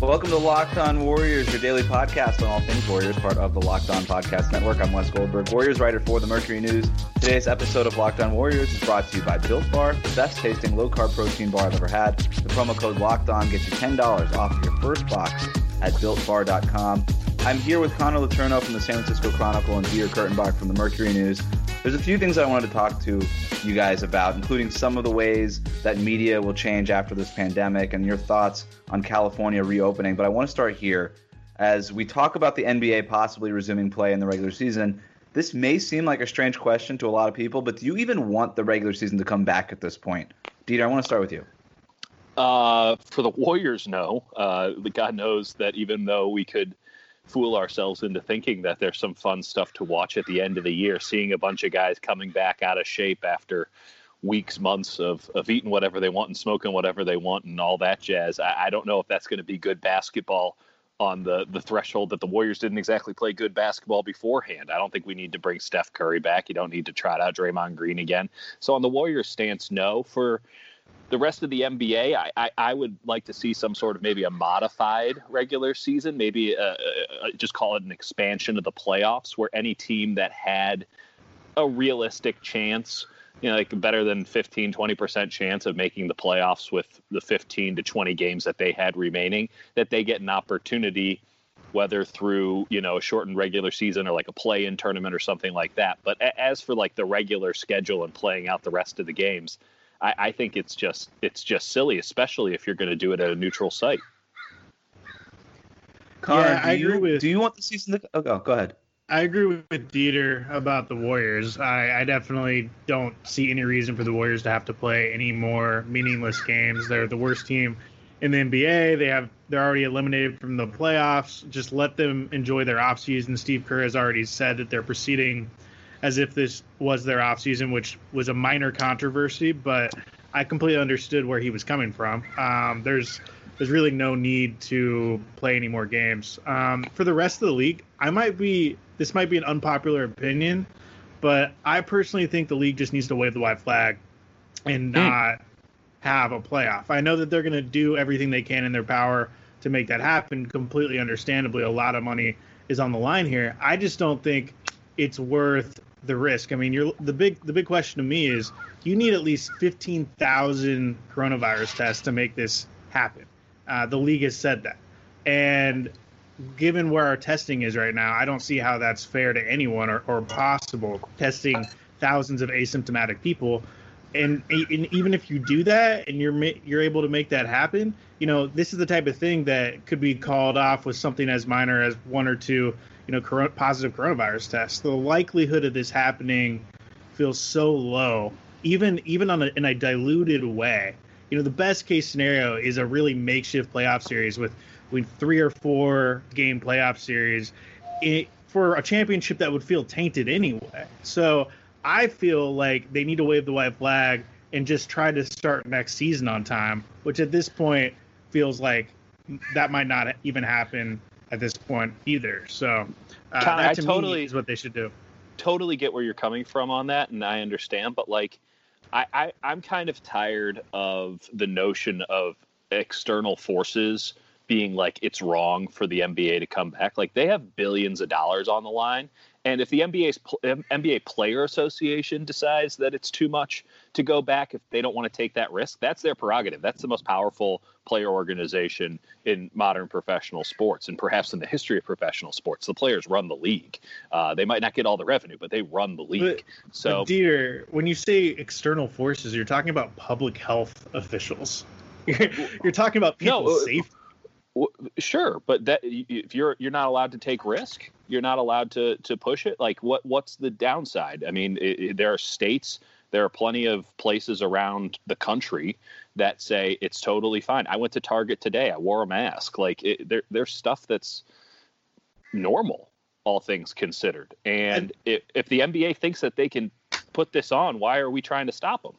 Welcome to Locked On Warriors, your daily podcast on all things Warriors, part of the Locked On Podcast Network. I'm Wes Goldberg, Warriors writer for the Mercury News. Today's episode of Locked On Warriors is brought to you by Built Bar, the best tasting low carb protein bar I've ever had. The promo code Locked On gets you $10 off your first box at builtbar.com. I'm here with Connor Letourneau from the San Francisco Chronicle and Dieter Kurtenbach from the Mercury News. There's a few things I wanted to talk to you guys about, including some of the ways that media will change after this pandemic and your thoughts on California reopening. But I want to start here. As we talk about the NBA possibly resuming play in the regular season, this may seem like a strange question to a lot of people, but do you even want the regular season to come back at this point? Dieter, I want to start with you. Uh, for the Warriors, no. Uh, God knows that even though we could fool ourselves into thinking that there's some fun stuff to watch at the end of the year, seeing a bunch of guys coming back out of shape after weeks, months of, of eating whatever they want and smoking whatever they want and all that jazz. I, I don't know if that's going to be good basketball on the, the threshold that the Warriors didn't exactly play good basketball beforehand. I don't think we need to bring Steph Curry back. You don't need to trot out Draymond Green again. So on the Warriors stance, no. For the rest of the NBA, I, I, I, would like to see some sort of maybe a modified regular season, maybe a, a, just call it an expansion of the playoffs, where any team that had a realistic chance, you know, like better than 15, 20% chance of making the playoffs with the 15 to 20 games that they had remaining, that they get an opportunity, whether through, you know, a shortened regular season or like a play in tournament or something like that. But as for like the regular schedule and playing out the rest of the games, I, I think it's just it's just silly, especially if you're going to do it at a neutral site. Connor, yeah, I agree with. Do you want the season to? Oh, go ahead. I agree with Dieter about the Warriors. I, I, definitely don't see any reason for the Warriors to have to play any more meaningless games. They're the worst team in the NBA. They have they're already eliminated from the playoffs. Just let them enjoy their offseason. Steve Kerr has already said that they're proceeding as if this was their offseason, which was a minor controversy, but I completely understood where he was coming from. Um, there's there's really no need to play any more games. Um, for the rest of the league, I might be this might be an unpopular opinion, but I personally think the league just needs to wave the white flag and hmm. not have a playoff. I know that they're going to do everything they can in their power to make that happen. Completely understandably, a lot of money is on the line here. I just don't think it's worth the risk. I mean, you're the big the big question to me is you need at least fifteen thousand coronavirus tests to make this happen. Uh, the league has said that, and given where our testing is right now, I don't see how that's fair to anyone or, or possible testing thousands of asymptomatic people. And, and, even if you do that and you're you're able to make that happen, you know this is the type of thing that could be called off with something as minor as one or two you know, positive coronavirus tests, the likelihood of this happening feels so low, even even on a, in a diluted way. You know, the best case scenario is a really makeshift playoff series with with three or four game playoff series it, for a championship that would feel tainted anyway. So I feel like they need to wave the white flag and just try to start next season on time, which at this point feels like that might not even happen at this point either. So uh, Con, that to I totally, is what they should do. Totally get where you're coming from on that, and I understand. But like, I, I I'm kind of tired of the notion of external forces being like it's wrong for the NBA to come back. Like they have billions of dollars on the line, and if the NBA's NBA Player Association decides that it's too much to go back, if they don't want to take that risk, that's their prerogative. That's the most powerful player organization in modern professional sports, and perhaps in the history of professional sports. The players run the league. Uh, they might not get all the revenue, but they run the league. But, so, Dieter, when you say external forces, you're talking about public health officials. You're, you're talking about people's no, uh, safety. Sure, but that if you're you're not allowed to take risk, you're not allowed to to push it. Like, what what's the downside? I mean, it, it, there are states, there are plenty of places around the country that say it's totally fine. I went to Target today. I wore a mask. Like, it, there, there's stuff that's normal, all things considered. And if, if the NBA thinks that they can put this on, why are we trying to stop them?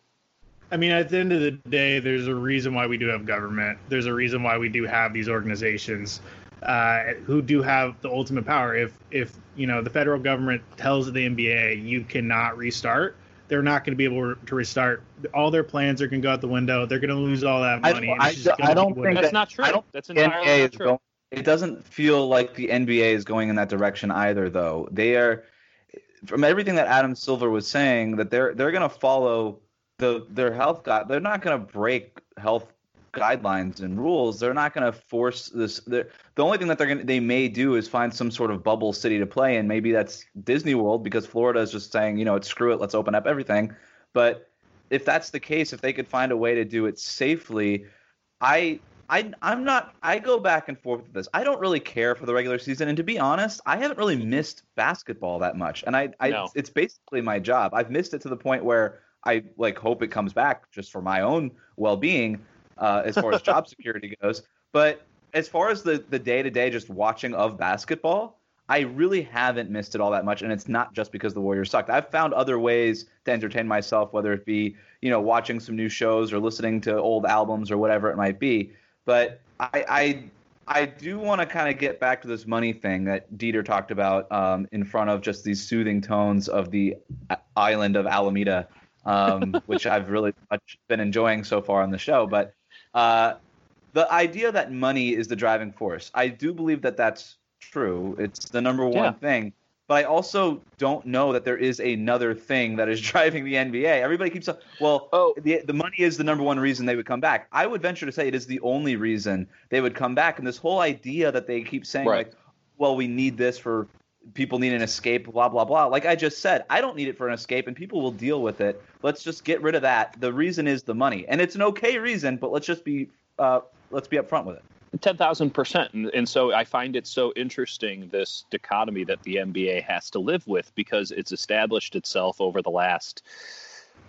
I mean, at the end of the day, there's a reason why we do have government. There's a reason why we do have these organizations uh, who do have the ultimate power. If if you know the federal government tells the NBA you cannot restart, they're not going to be able to restart. All their plans are going to go out the window. They're going to lose all that money. I, I, I don't think that's that, not true. I don't that's entirely NBA not true. going, it doesn't feel like the NBA is going in that direction either, though. They are, from everything that Adam Silver was saying, that they're they're going to follow the their health guide. They're not going to break health guidelines and rules. They're not going to force this. The only thing that they're going they may do is find some sort of bubble city to play in. Maybe that's Disney World because Florida is just saying, you know, it's screw it, let's open up everything. But if that's the case, if they could find a way to do it safely, I I I'm not I go back and forth with this. I don't really care for the regular season and to be honest, I haven't really missed basketball that much. And I, I No. it's basically my job. I've missed it to the point where I like hope it comes back just for my own well-being uh, as far as job security goes. But as far as the the day-to-day just watching of basketball, I really haven't missed it all that much, and it's not just because the Warriors sucked. I've found other ways to entertain myself, whether it be you know watching some new shows or listening to old albums or whatever it might be. But I I, I do want to kind of get back to this money thing that Dieter talked about um, in front of just these soothing tones of the island of Alameda, um, which I've really much been enjoying so far on the show. But uh, the idea that money is the driving force, I do believe that that's true. It's the number one Yeah. thing. But I also don't know that there is another thing that is driving the NBA. Everybody keeps saying, well, Oh. the, the money is the number one reason they would come back. I would venture to say it is the only reason they would come back. And this whole idea that they keep saying, Right. like, well, we need this for people need an escape, blah, blah, blah. Like I just said, I don't need it for an escape, and people will deal with it. Let's just get rid of that. The reason is the money. And it's an okay reason, but let's just be uh, let's be upfront with it. Ten thousand percent, and and so I find it so interesting this dichotomy that the NBA has to live with because it's established itself over the last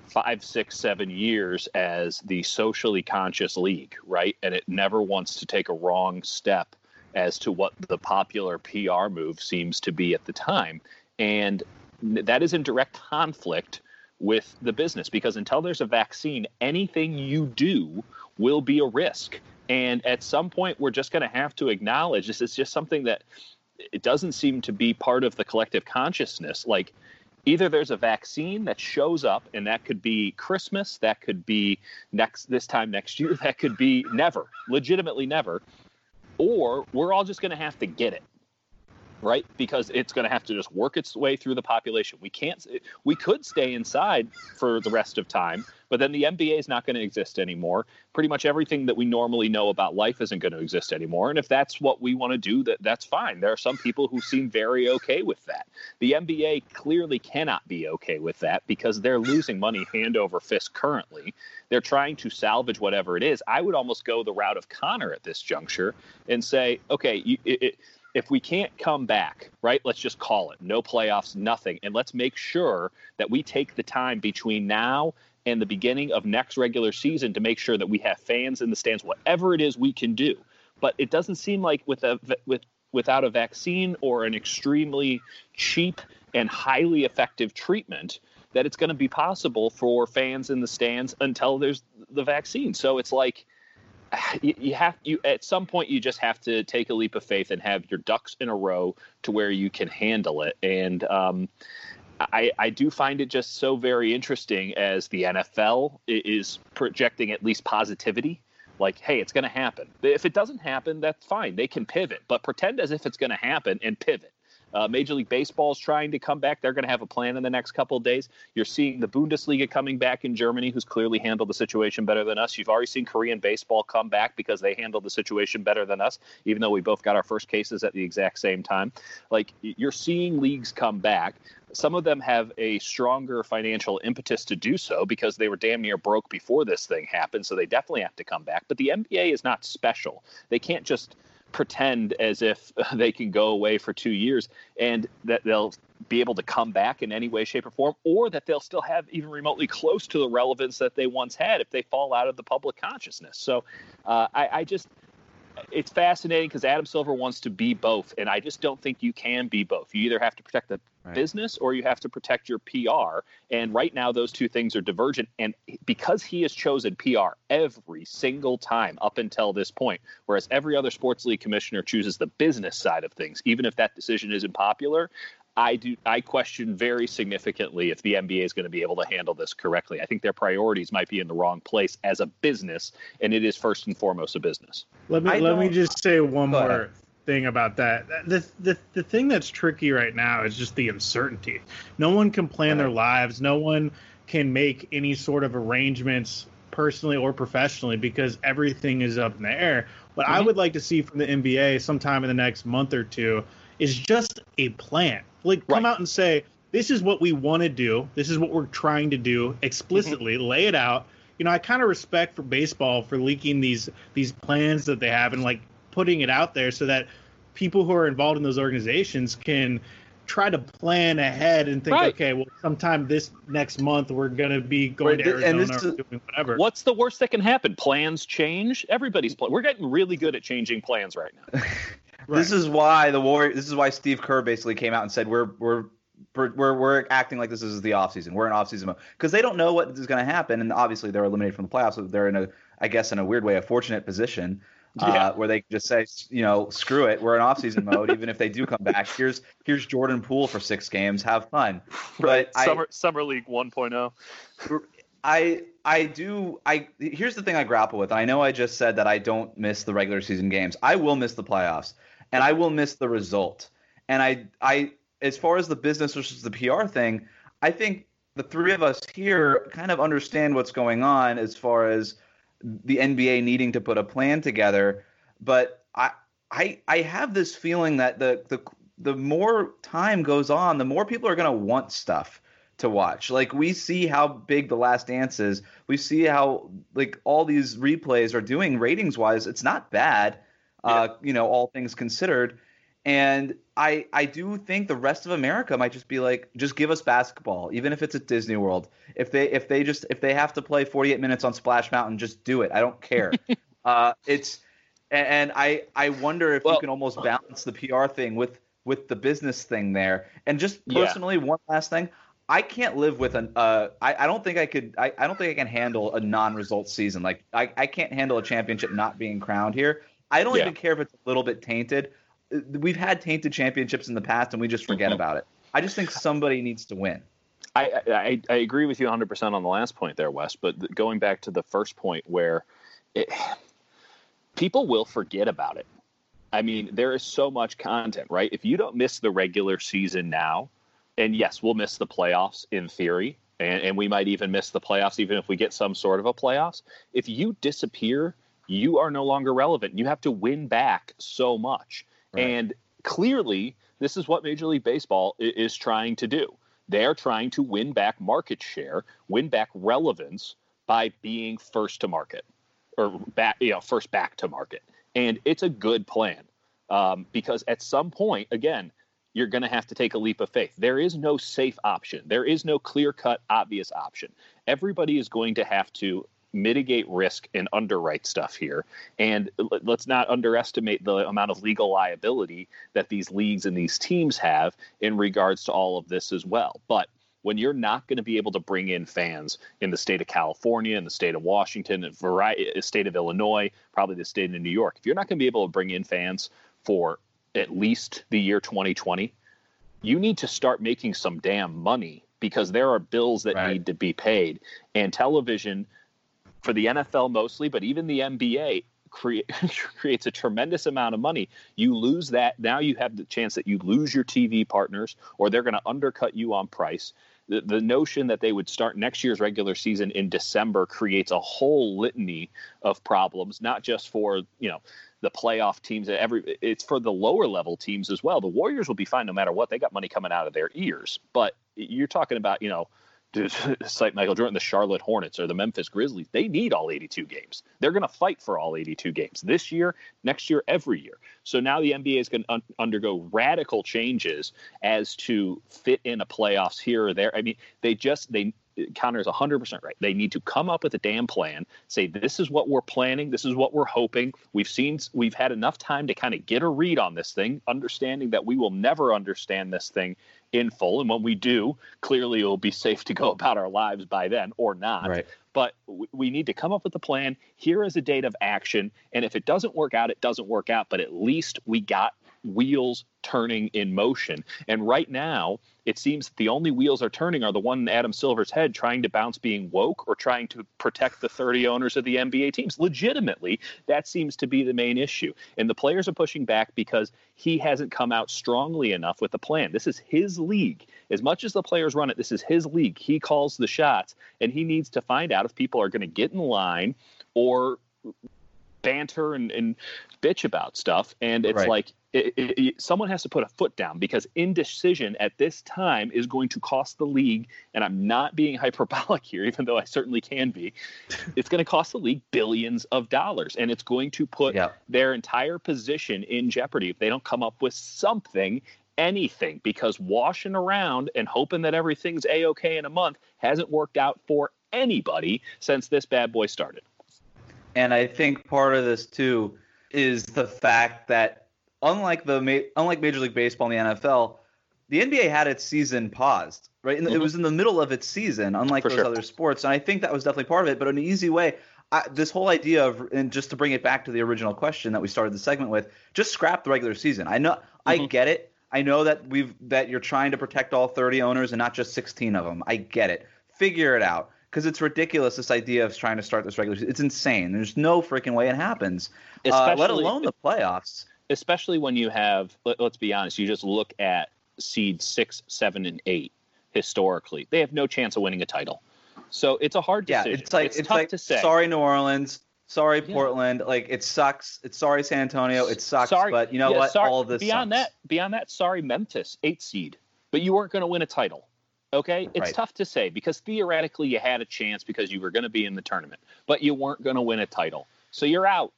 five, six, seven years as the socially conscious league, right? And it never wants to take a wrong step as to what the popular PR move seems to be at the time, and that is in direct conflict with the business because until there's a vaccine, anything you do will be a risk. And at some point, we're just going to have to acknowledge this is just something that it doesn't seem to be part of the collective consciousness. Like, either there's a vaccine that shows up, and that could be Christmas, that could be next this time next year, that could be never, legitimately never, or we're all just going to have to get it right? Because it's going to have to just work its way through the population. We can't we could stay inside for the rest of time but then the nba is not going to exist anymore. Pretty much everything that we normally know about life isn't going to exist anymore and if that's what we want to do that that's fine. There are some people who seem very okay with that. The nba clearly cannot be okay with that because they're losing money hand over fist currently. They're trying to salvage whatever it is. I would almost go the route of connor at this juncture and say okay it, it, if we can't come back, right, let's just call it no playoffs, nothing. And let's make sure that we take the time between now and the beginning of next regular season to make sure that we have fans in the stands, whatever it is we can do. But it doesn't seem like with a with without a vaccine or an extremely cheap and highly effective treatment that it's going to be possible for fans in the stands until there's the vaccine. So it's like you, you have you at some point you just have to take a leap of faith and have your ducks in a row to where you can handle it and um, I, I do find it just so very interesting as the NFL is projecting at least positivity. Like, hey, it's going to happen. If it doesn't happen, that's fine. They can pivot, but pretend as if it's going to happen and pivot. Uh, Major League Baseball is trying to come back. They're going to have a plan in the next couple of days. You're seeing the Bundesliga coming back in Germany, who's clearly handled the situation better than us. You've already seen Korean baseball come back because they handled the situation better than us, even though we both got our first cases at the exact same time. Like, you're seeing leagues come back. Some of them have a stronger financial impetus to do so because they were damn near broke before this thing happened. So they definitely have to come back. But the NBA is not special. They can't just pretend as if they can go away for two years and that they'll be able to come back in any way, shape, or form, or that they'll still have even remotely close to the relevance that they once had if they fall out of the public consciousness. So uh, I, I just it's fascinating because Adam Silver wants to be both, and I just don't think you can be both. You either have to protect the right. business or you have to protect your PR. And right now, those two things are divergent. And because he has chosen PR every single time up until this point, whereas every other sports league commissioner chooses the business side of things, even if that decision isn't popular, I do I question very significantly if the NBA is going to be able to handle this correctly. I think their priorities might be in the wrong place as a business, and it is first and foremost a business. Let me I let me just say one more ahead. thing about that. The, the the thing that's tricky right now is just the uncertainty. No one can plan right. their lives. No one can make any sort of arrangements personally or professionally because everything is up in the air. What mm-hmm. I would like to see from the NBA sometime in the next month or two is just a plan like come right. out and say this is what we want to do. This is what we're trying to do explicitly. Mm-hmm. Lay it out. You know, I kind of respect for baseball for leaking these these plans that they have and like putting it out there so that people who are involved in those organizations can try to plan ahead and think, right. okay, well, sometime this next month we're going to be going right. to Arizona and this or doing whatever. What's the worst that can happen? Plans change. Everybody's plan. We're getting really good at changing plans right now. Right. This is why the Warriors. This is why Steve Kerr basically came out and said we're we're we're we're acting like this is the offseason. We're in offseason mode because they don't know what is going to happen, and obviously they're eliminated from the playoffs. So they're in a, I guess, in a weird way, a fortunate position uh, yeah. where they can just say, you know, screw it, we're in offseason mode. Even if they do come back, here's here's Jordan Poole for six games, have fun. Right, but summer I, summer league 1.0. I I do I here's the thing I grapple with. And I know I just said that I don't miss the regular season games. I will miss the playoffs and I will miss the result. And I, I, as far as the business versus the PR thing, I think the three of us here kind of understand what's going on as far as the NBA needing to put a plan together. But I, I, I have this feeling that the, the, the more time goes on, the more people are going to want stuff to watch. Like we see how big The Last Dance is. We see how like all these replays are doing ratings wise. It's not bad uh, you know, all things considered. And I I do think the rest of America might just be like, just give us basketball, even if it's at Disney World. If they if they just if they have to play 48 minutes on Splash Mountain, just do it. I don't care. uh, it's and I I wonder if well, you can almost balance the PR thing with with the business thing there. And just personally, yeah. one last thing. I can't live with an. Uh, I, I don't think I could. I, I don't think I can handle a non-result season. Like I, I can't handle a championship not being crowned here. I don't yeah. even care if it's a little bit tainted. We've had tainted championships in the past, and we just forget mm-hmm. about it. I just think somebody needs to win. I, I, I agree with you 100% on the last point there, Wes. But going back to the first point, where it, people will forget about it. I mean, there is so much content, right? If you don't miss the regular season now, and yes, we'll miss the playoffs in theory, and, and we might even miss the playoffs even if we get some sort of a playoffs. If you disappear you are no longer relevant. You have to win back so much. Right. And clearly, this is what Major League Baseball is trying to do. They're trying to win back market share, win back relevance by being first to market or back, you know, first back to market. And it's a good plan um, because at some point, again, you're going to have to take a leap of faith. There is no safe option. There is no clear cut, obvious option. Everybody is going to have to mitigate risk and underwrite stuff here. And let's not underestimate the amount of legal liability that these leagues and these teams have in regards to all of this as well. But when you're not going to be able to bring in fans in the state of California, in the state of Washington, in variety, eh, state of Illinois, probably the state of New York, if you're not going to be able to bring in fans for at least the year 2020, you need to start making some damn money because there are bills that right. need to be paid. And television for the NFL mostly, but even the NBA create, creates a tremendous amount of money. You lose that. Now you have the chance that you lose your TV partners or they're going to undercut you on price. The, the notion that they would start next year's regular season in December creates a whole litany of problems, not just for, you know, the playoff teams every it's for the lower level teams as well. The Warriors will be fine no matter what. They got money coming out of their ears. But you're talking about, you know, cite Michael Jordan, the Charlotte Hornets or the Memphis Grizzlies, they need all 82 games. They're going to fight for all 82 games this year, next year, every year. So now the NBA is going to un- undergo radical changes as to fit in a playoffs here or there. I mean, they just they Connor's 100% right. They need to come up with a damn plan, say, this is what we're planning, this is what we're hoping. We've seen, we've had enough time to kind of get a read on this thing, understanding that we will never understand this thing in full. And when we do, clearly it will be safe to go about our lives by then or not. Right. But we need to come up with a plan. Here is a date of action. And if it doesn't work out, it doesn't work out. But at least we got wheels turning in motion. And right now, it seems that the only wheels are turning are the one in Adam Silver's head trying to bounce being woke or trying to protect the 30 owners of the NBA teams. Legitimately, that seems to be the main issue. And the players are pushing back because he hasn't come out strongly enough with the plan. This is his league. As much as the players run it, this is his league. He calls the shots, and he needs to find out if people are going to get in line or banter and, and bitch about stuff. And it's right. like it, it, it, someone has to put a foot down because indecision at this time is going to cost the league. And I'm not being hyperbolic here, even though I certainly can be. it's going to cost the league billions of dollars, and it's going to put yeah. their entire position in jeopardy if they don't come up with something anything because washing around and hoping that everything's a okay in a month hasn't worked out for anybody since this bad boy started. And I think part of this too is the fact that unlike the unlike Major League Baseball and the NFL, the NBA had its season paused. Right, mm-hmm. it was in the middle of its season, unlike For those sure. other sports, and I think that was definitely part of it. But in an easy way, I, this whole idea of and just to bring it back to the original question that we started the segment with, just scrap the regular season. I know, mm-hmm. I get it. I know that we've that you're trying to protect all 30 owners and not just 16 of them. I get it. Figure it out because it's ridiculous. This idea of trying to start this regular season, it's insane. There's no freaking way it happens. Uh, let alone the playoffs. Especially when you have, let, us be honest, you just look at seed six, seven, and eight historically. They have no chance of winning a title. So it's a hard decision. Yeah, it's like it's, it's like to say. sorry New Orleans, sorry Portland. Like it sucks. It's sorry San Antonio. It sucks. Sorry, but you know yeah, what? Sorry, All of this beyond sucks. that, beyond that, sorry Memphis, eight seed. But you weren't going to win a title. Okay, it's right. tough to say because theoretically you had a chance because you were going to be in the tournament, but you weren't going to win a title. So you're out.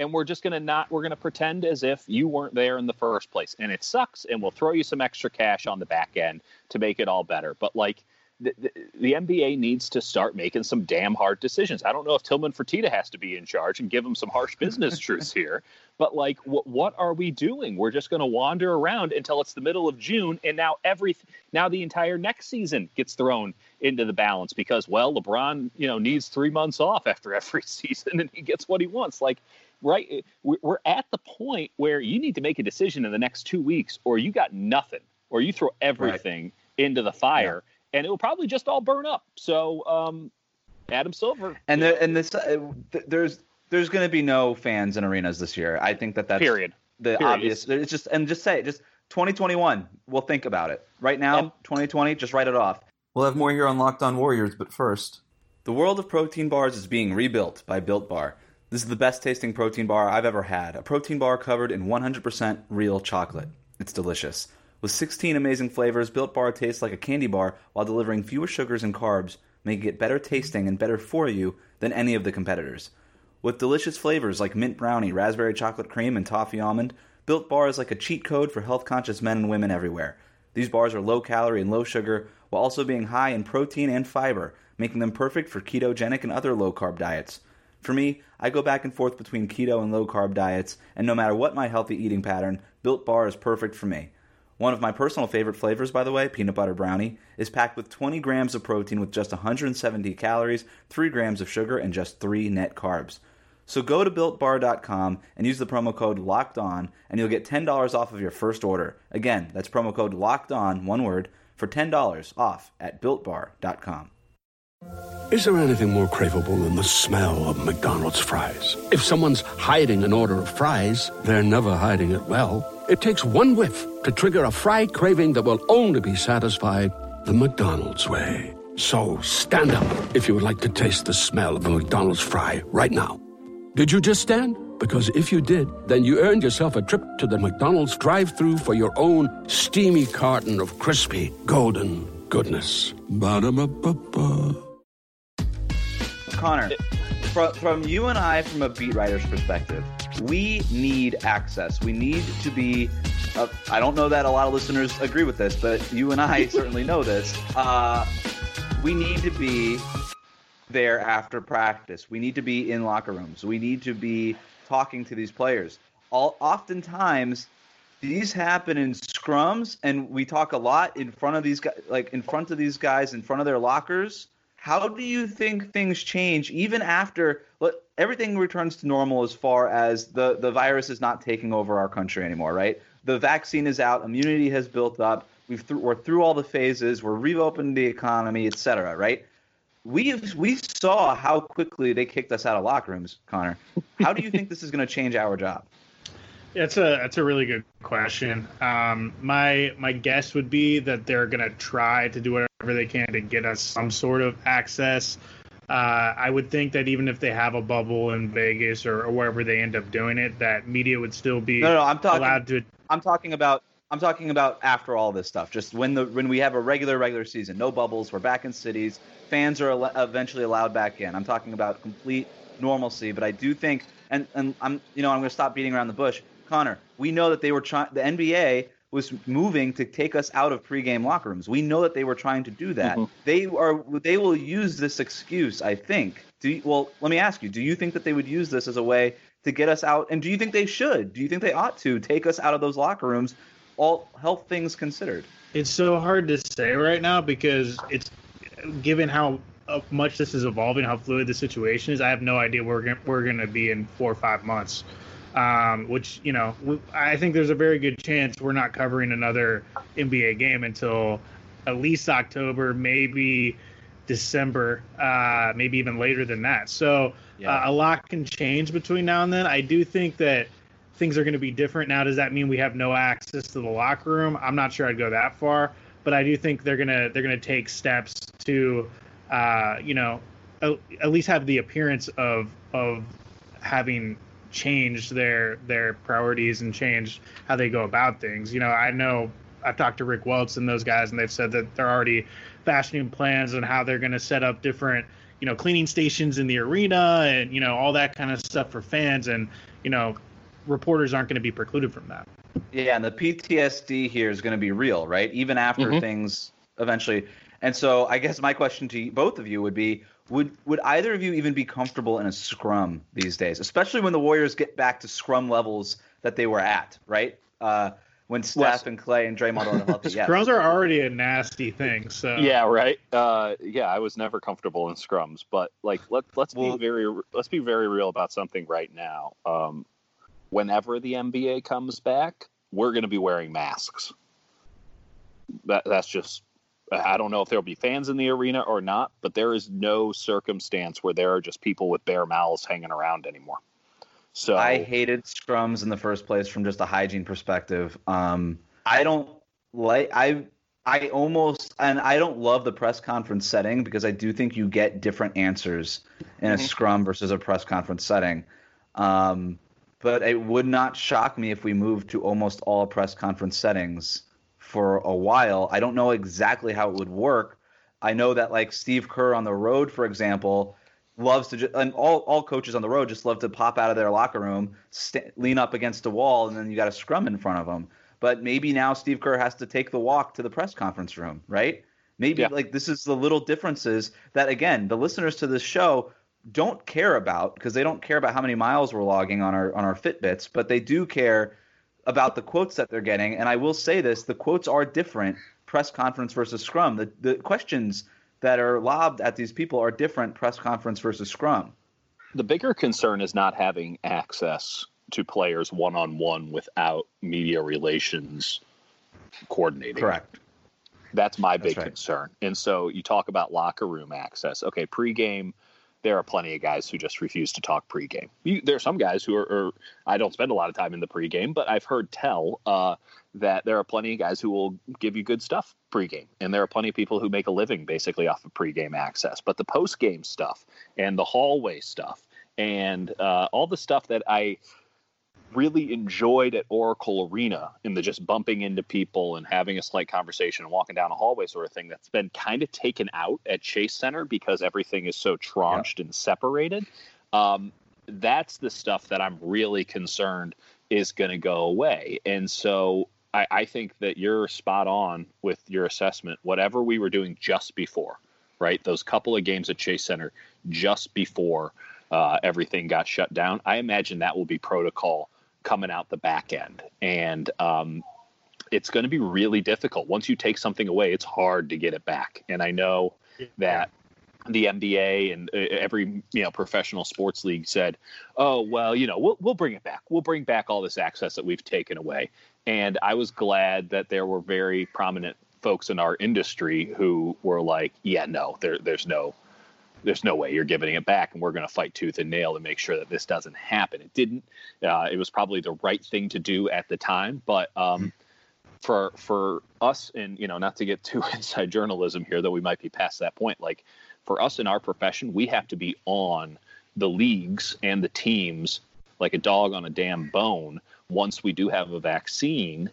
And we're just going to not, we're going to pretend as if you weren't there in the first place. And it sucks. And we'll throw you some extra cash on the back end to make it all better. But like, the, the, the, NBA needs to start making some damn hard decisions. I don't know if Tillman Fertitta has to be in charge and give him some harsh business truths here, but like, what what are we doing? We're just going to wander around until it's the middle of June, and now every now the entire next season gets thrown into the balance because well, LeBron you know needs three months off after every season, and he gets what he wants. Like, right? Eh, we're at the point where you need to make a decision in the next two weeks, or you got nothing, or you throw everything right. into the fire. Yeah and it will probably just all burn up. So, um, Adam Silver. And there, and this, uh, there's there's going to be no fans in arenas this year. I think that that's period. The period. obvious. It's just and just say it. Just 2021. We'll think about it. Right now, and, 2020. Just write it off. We'll have more here on Locked On Warriors, but first, the world of protein bars is being rebuilt by Built Bar. This is the best tasting protein bar I've ever had. A protein bar covered in 100% real chocolate. It's delicious. With 16 amazing flavors, Built Bar tastes like a candy bar while delivering fewer sugars and carbs, making it better tasting and better for you than any of the competitors. With delicious flavors like mint brownie, raspberry chocolate cream, and toffee almond, Built Bar is like a cheat code for health conscious men and women everywhere. These bars are low calorie and low sugar, while also being high in protein and fiber, making them perfect for ketogenic and other low carb diets. For me, I go back and forth between keto and low carb diets, and no matter what my healthy eating pattern, Built Bar is perfect for me. One of my personal favorite flavors, by the way, peanut butter brownie, is packed with 20 grams of protein with just 170 calories, 3 grams of sugar, and just 3 net carbs. So go to builtbar.com and use the promo code LOCKED ON, and you'll get $10 off of your first order. Again, that's promo code LOCKED ON, one word, for $10 off at builtbar.com. Is there anything more craveable than the smell of McDonald's fries? If someone's hiding an order of fries, they're never hiding it well. It takes one whiff to trigger a fry craving that will only be satisfied the McDonald's way. So stand up if you would like to taste the smell of a McDonald's fry right now. Did you just stand? Because if you did, then you earned yourself a trip to the McDonald's drive through for your own steamy carton of crispy, golden goodness. Ba-da-ba-ba-ba. Connor, from, from you and I, from a beat writer's perspective, we need access. We need to be. Uh, I don't know that a lot of listeners agree with this, but you and I certainly know this. Uh, we need to be there after practice. We need to be in locker rooms. We need to be talking to these players. All oftentimes these happen in scrums and we talk a lot in front of these guys like in front of these guys in front of their lockers. How do you think things change even after everything returns to normal as far as the the virus is not taking over our country anymore, right? The vaccine is out, immunity has built up. We've th- we're through all the phases. We're reopening the economy, et cetera, right? we we saw how quickly they kicked us out of locker rooms, Connor. How do you think this is going to change our job? That's a that's a really good question. Um, my my guess would be that they're going to try to do whatever they can to get us some sort of access. Uh, I would think that even if they have a bubble in Vegas or, or wherever they end up doing it, that media would still be no, no, I'm talking, allowed to. I'm talking about I'm talking about after all this stuff. Just when the when we have a regular regular season, no bubbles, we're back in cities, fans are al- eventually allowed back in. I'm talking about complete normalcy, but I do think, and and I'm you know I'm going to stop beating around the bush. Connor, we know that they were trying. The NBA was moving to take us out of pregame locker rooms. We know that they were trying to do that. Mhm. They are they will use this excuse. I think. Do you, well, let me ask you. Do you think that they would use this as a way to get us out? And do you think they should? Do you think they ought to take us out of those locker rooms? All health things considered. It's so hard to say right now because it's given how uh, much this is evolving, how fluid the situation is. I have no idea where we're going to be in four or five months. Um, which you know, I think there's a very good chance we're not covering another NBA game until at least October, maybe December, uh, maybe even later than that. So Yeah. uh, a lot can change between now and then. I do think that things are going to be different now. Does that mean we have no access to the locker room? I'm not sure I'd go that far, but I do think they're gonna they're gonna take steps to, uh, you know, at, at least have the appearance of of having changed their their priorities and changed how they go about things. You know, I know I've talked to Rick Welts and those guys, and they've said that they're already fashioning plans on how they're going to set up different, you know, cleaning stations in the arena and you know all that kind of stuff for fans, and you know, reporters aren't going to be precluded from that. Yeah, and the PTSD here is going to be real, right? Even after Mhm. things eventually. And so, I guess my question to both of you would be: Would would either of you even be comfortable in a scrum these days, especially when the Warriors get back to scrum levels that they were at, right? Uh, when Steph and Clay and Draymond are healthy. Yes. Scrums are already a nasty thing, so Yeah, right. Uh, yeah, I was never comfortable in scrums, but like let let's Well- be very let's be very real about something right now. Um, whenever the NBA comes back, we're going to be wearing masks. That that's just I don't know if there'll be fans in the arena or not, but there is no circumstance where there are just people with bare mouths hanging around anymore. So I hated scrums in the first place from just a hygiene perspective. Um, I don't like I I almost and I don't love the press conference setting because I do think you get different answers in a Mhm. scrum versus a press conference setting. Um, but it would not shock me if we moved to almost all press conference settings for a while. I don't know exactly how it would work. I know that like Steve Kerr on the road, for example, loves to just and all all coaches on the road just love to pop out of their locker room, st- lean up against a wall, and then you got a scrum in front of them. But maybe now Steve Kerr has to take the walk to the press conference room, right? Maybe Yeah. like this is the little differences that again the listeners to this show don't care about because they don't care about how many miles we're logging on our on our Fitbits, but they do care about the quotes that they're getting. And I will say this: the quotes are different. Press conference versus scrum. The the questions that are lobbed at these people are different. Press conference versus scrum. the bigger concern is not having access to players one on one without media relations coordinating. Correct. That's my big right. concern. And so you talk about locker room access. Okay, pregame, there are plenty of guys who just refuse to talk pregame. You, there are some guys who are, are, I don't spend a lot of time in the pregame, but I've heard tell uh, that there are plenty of guys who will give you good stuff pregame. And there are plenty of people who make a living basically off of pregame access. But the postgame stuff and the hallway stuff and uh, all the stuff that I really enjoyed at Oracle Arena in the just bumping into people and having a slight conversation and walking down a hallway sort of thing that's been kind of taken out at Chase Center because everything is so tranched yeah. and separated. Um, that's the stuff that I'm really concerned is going to go away. And so I, I think that you're spot on with your assessment. Whatever we were doing just before, right? Those couple of games at Chase Center just before uh, everything got shut down. I imagine that will be protocol coming out the back end. And um, it's going to be really difficult. Once you take something away, it's hard to get it back. And I know that the NBA and uh, every you know professional sports league said, "Oh well, you know we'll we'll bring it back. We'll bring back all this access that we've taken away." And I was glad that there were very prominent folks in our industry who were like, "Yeah, no, there there's no there's no way you're giving it back and we're going to fight tooth and nail to make sure that this doesn't happen it didn't uh, it was probably the right thing to do at the time but um, mm-hmm. for for us and you know not to get too inside journalism here though we might be past that point like for us in our profession we have to be on the leagues and the teams like a dog on a damn bone once we do have a vaccine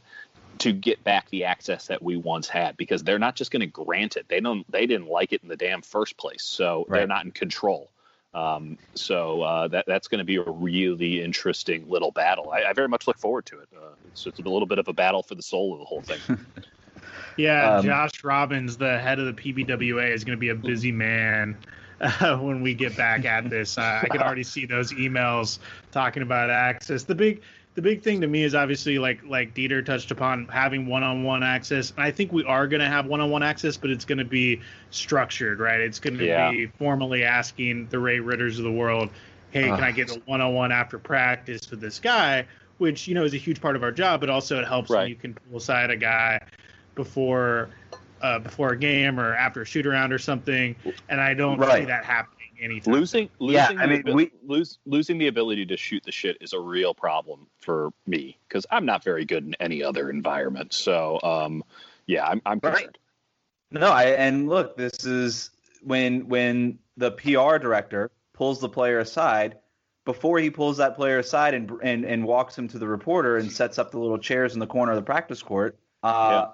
to get back the access that we once had because they're not just going to grant it. They don't. They didn't like it in the damn first place, so right. they're not in control. Um, so uh, that that's going to be a really interesting little battle. I, I very much look forward to it. Uh, it's, it's a little bit of a battle for the soul of the whole thing. yeah, um, Josh Robbins, the head of the PBWA, is going to be a busy man. Uh, when we get back at this, uh, I can already see those emails talking about access. The big, the big thing to me is obviously like like Dieter touched upon having one-on-one access. And I think we are going to have one-on-one access, but it's going to be structured, right? It's going to yeah. be formally asking the Ray Ridders of the world, "Hey, uh, can I get a one-on-one after practice with this guy?" Which you know is a huge part of our job, but also it helps right. when you can pull aside a guy before uh, before a game or after a shoot around or something. And I don't right. see that happening anytime. Losing, losing, yeah, I mean, we lose, losing the ability to shoot the shit is a real problem for me because I'm not very good in any other environment. So, um, yeah, I'm, I'm concerned. Right. No, I and look, this is when when the PR director pulls the player aside. Before he pulls that player aside and and and walks him to the reporter and sets up the little chairs in the corner of the practice court, uh, yeah.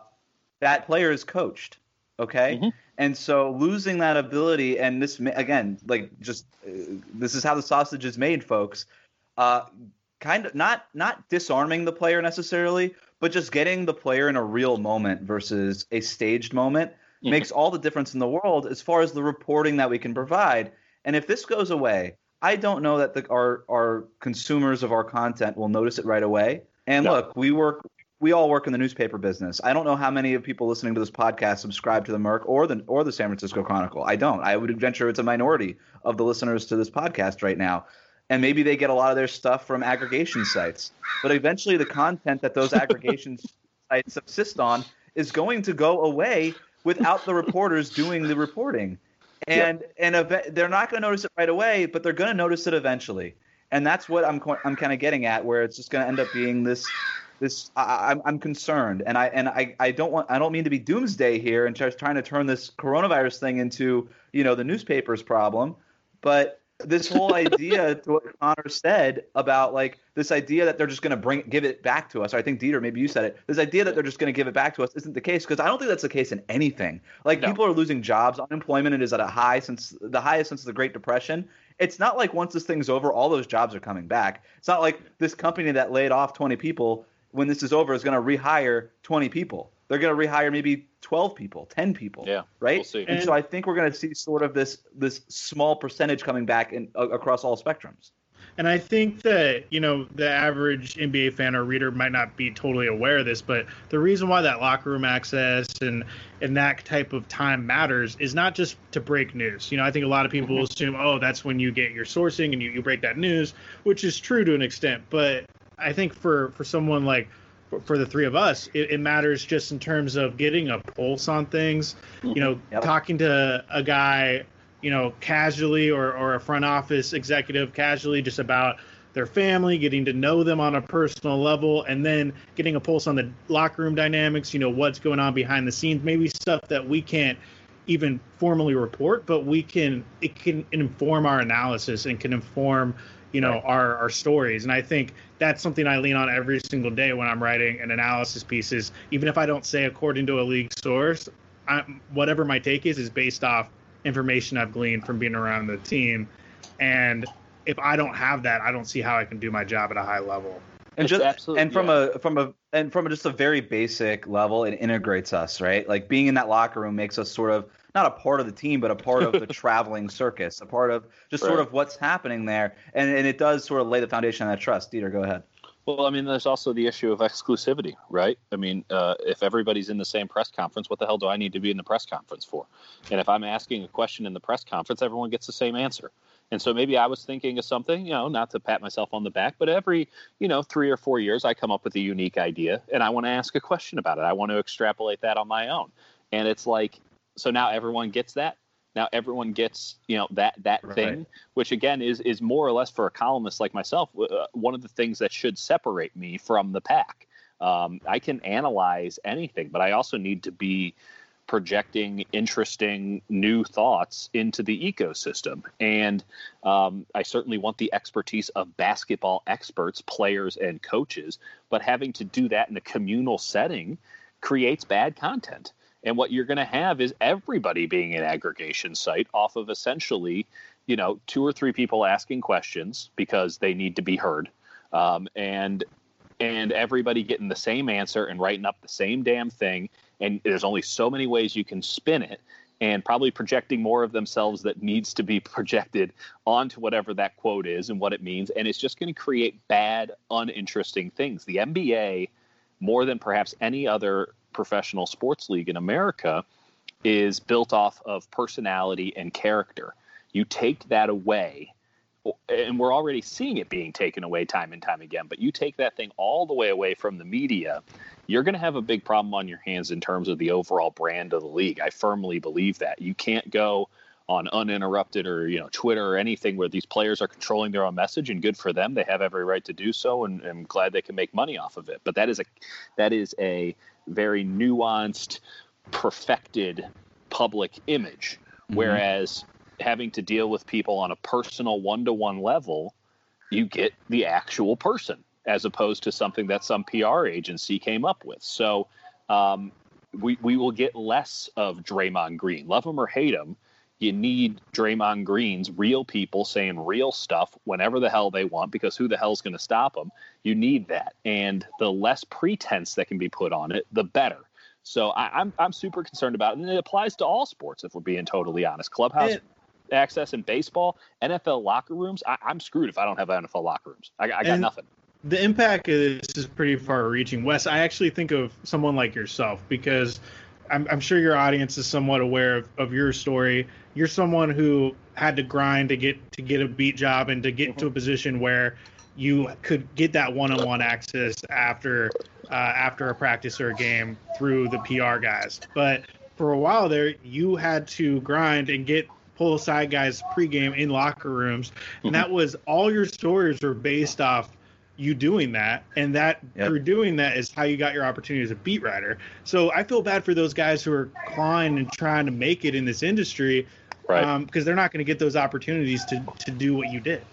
that player is coached. Okay, mm-hmm. And so losing that ability, and this again, like just uh, this is how the sausage is made, folks. Uh, kind of not not disarming the player necessarily, but just getting the player in a real moment versus a staged moment makes all the difference in the world as far as the reporting that we can provide. And if this goes away, I don't know that the, our our consumers of our content will notice it right away. And no. look, we work we all work in the newspaper business. I don't know how many of people listening to this podcast subscribe to the Merc or the or the San Francisco Chronicle. I don't. I would venture it's a minority of the listeners to this podcast right now. And maybe they get a lot of their stuff from aggregation sites. But eventually the content that those aggregation sites subsist on is going to go away without the reporters doing the reporting. And yep. and ev- they're not going to notice it right away, but they're going to notice it eventually. And that's what I'm I'm kind of getting at where it's just going to end up being this this I, am I'm concerned, and I and I, I don't want I don't mean to be doomsday here and just trying to turn this coronavirus thing into you know the newspapers problem, but this whole idea to what Connor said about like this idea that they're just going to bring give it back to us. Or I think Dieter, maybe you said it. This idea that they're just going to give it back to us isn't the case because I don't think that's the case in anything. Like no. people are losing jobs, unemployment is at a high since the highest since the Great Depression. It's not like once this thing's over, all those jobs are coming back. It's not like this company that laid off 20 people when this is over is going to rehire 20 people. They're going to rehire maybe 12 people, 10 people. Yeah, right. We'll see. And, and so I think we're going to see sort of this this small percentage coming back in, uh, across all spectrums. And I think that, you know, the average NBA fan or reader might not be totally aware of this, but the reason why that locker room access and and that type of time matters is not just to break news. You know, I think a lot of people mm-hmm. assume, oh, that's when you get your sourcing and you, you break that news, which is true to an extent. But I think for for someone like for the three of us, it, it, matters just in terms of getting a pulse on things. You know, mm-hmm. yep. talking to a guy, you know, casually or or a front office executive casually, just about their family, getting to know them on a personal level, and then getting a pulse on the locker room dynamics. You know, what's going on behind the scenes, maybe stuff that we can't even formally report, but we can it can inform our analysis and can inform you know right. our our stories and i think that's something I lean on every single day when I'm writing an analysis pieces. Even if I don't say according to a league source, I'm, whatever my take is is based off information I've gleaned from being around the team. And if I don't have that, I don't see how I can do my job at a high level. And it's just and from yeah. a from a and from a, just a very basic level, it integrates us, right? Like being in that locker room makes us sort of not a part of the team, but a part of the traveling circus, a part of just right. sort of what's happening there, and and it does sort of lay the foundation of that trust. Dieter, go ahead. Well, I mean, there's also the issue of exclusivity, right? I mean, uh, if everybody's in the same press conference, what the hell do I need to be in the press conference for? And if I'm asking a question in the press conference, everyone gets the same answer. And so maybe I was thinking of something, you know, not to pat myself on the back, but every, you know, three or four years, I come up with a unique idea and I want to ask a question about it. I want to extrapolate that on my own. And it's like, so now everyone gets that. Now everyone gets you know that that right. thing which again is is more or less for a columnist like myself uh, one of the things that should separate me from the pack. Um, i can analyze anything but i also need to be projecting interesting new thoughts into the ecosystem. And um, i certainly want the expertise of basketball experts players and coaches but having to do that in a communal setting creates bad content and what you're going to have is everybody being an aggregation site off of essentially, you know, two or three people asking questions because they need to be heard, um, and and everybody getting the same answer and writing up the same damn thing. And there's only so many ways you can spin it, and probably projecting more of themselves that needs to be projected onto whatever that quote is and what it means. And it's just going to create bad, uninteresting things. The NBA, more than perhaps any other professional sports league in America is built off of personality and character. You take that away, and we're already seeing it being taken away time and time again, but you take that thing all the way away from the media, you're going to have a big problem on your hands in terms of the overall brand of the league. I firmly believe that. You can't go on uninterrupted or you know Twitter or anything where these players are controlling their own message and good for them they have every right to do so and I'm glad they can make money off of it but that is a that is a very nuanced, perfected public image. Mm-hmm. Whereas having to deal with people on a personal one to one level, you get the actual person as opposed to something that some PR agency came up with. So um, we, we will get less of Draymond Green. Love him or hate him, you need Draymond Green's real people saying real stuff whenever the hell they want because who the hell's going to stop them? You need that. And the less pretense that can be put on it, the better. So I, am I'm, I'm super concerned about it. And it applies to all sports, if we're being totally honest. Clubhouse it, access in baseball, NFL locker rooms. I, am screwed if I don't have NFL locker rooms. I, I got nothing. The impact of this is pretty far reaching. Wes, I actually think of someone like yourself because I'm, I'm sure your audience is somewhat aware of, of your story you're someone who had to grind to get to get a beat job and to get mm-hmm. to a position where you could get that one-on-one access after uh, after a practice or a game through the PR guys. But for a while there, you had to grind and get pull aside guys pregame in locker rooms, and mm-hmm. that was all your stories were based off you doing that, and that yep. through doing that is how you got your opportunity as a beat writer. So I feel bad for those guys who are clawing and trying to make it in this industry right? Because um, they're not going to get those opportunities to to do what you did.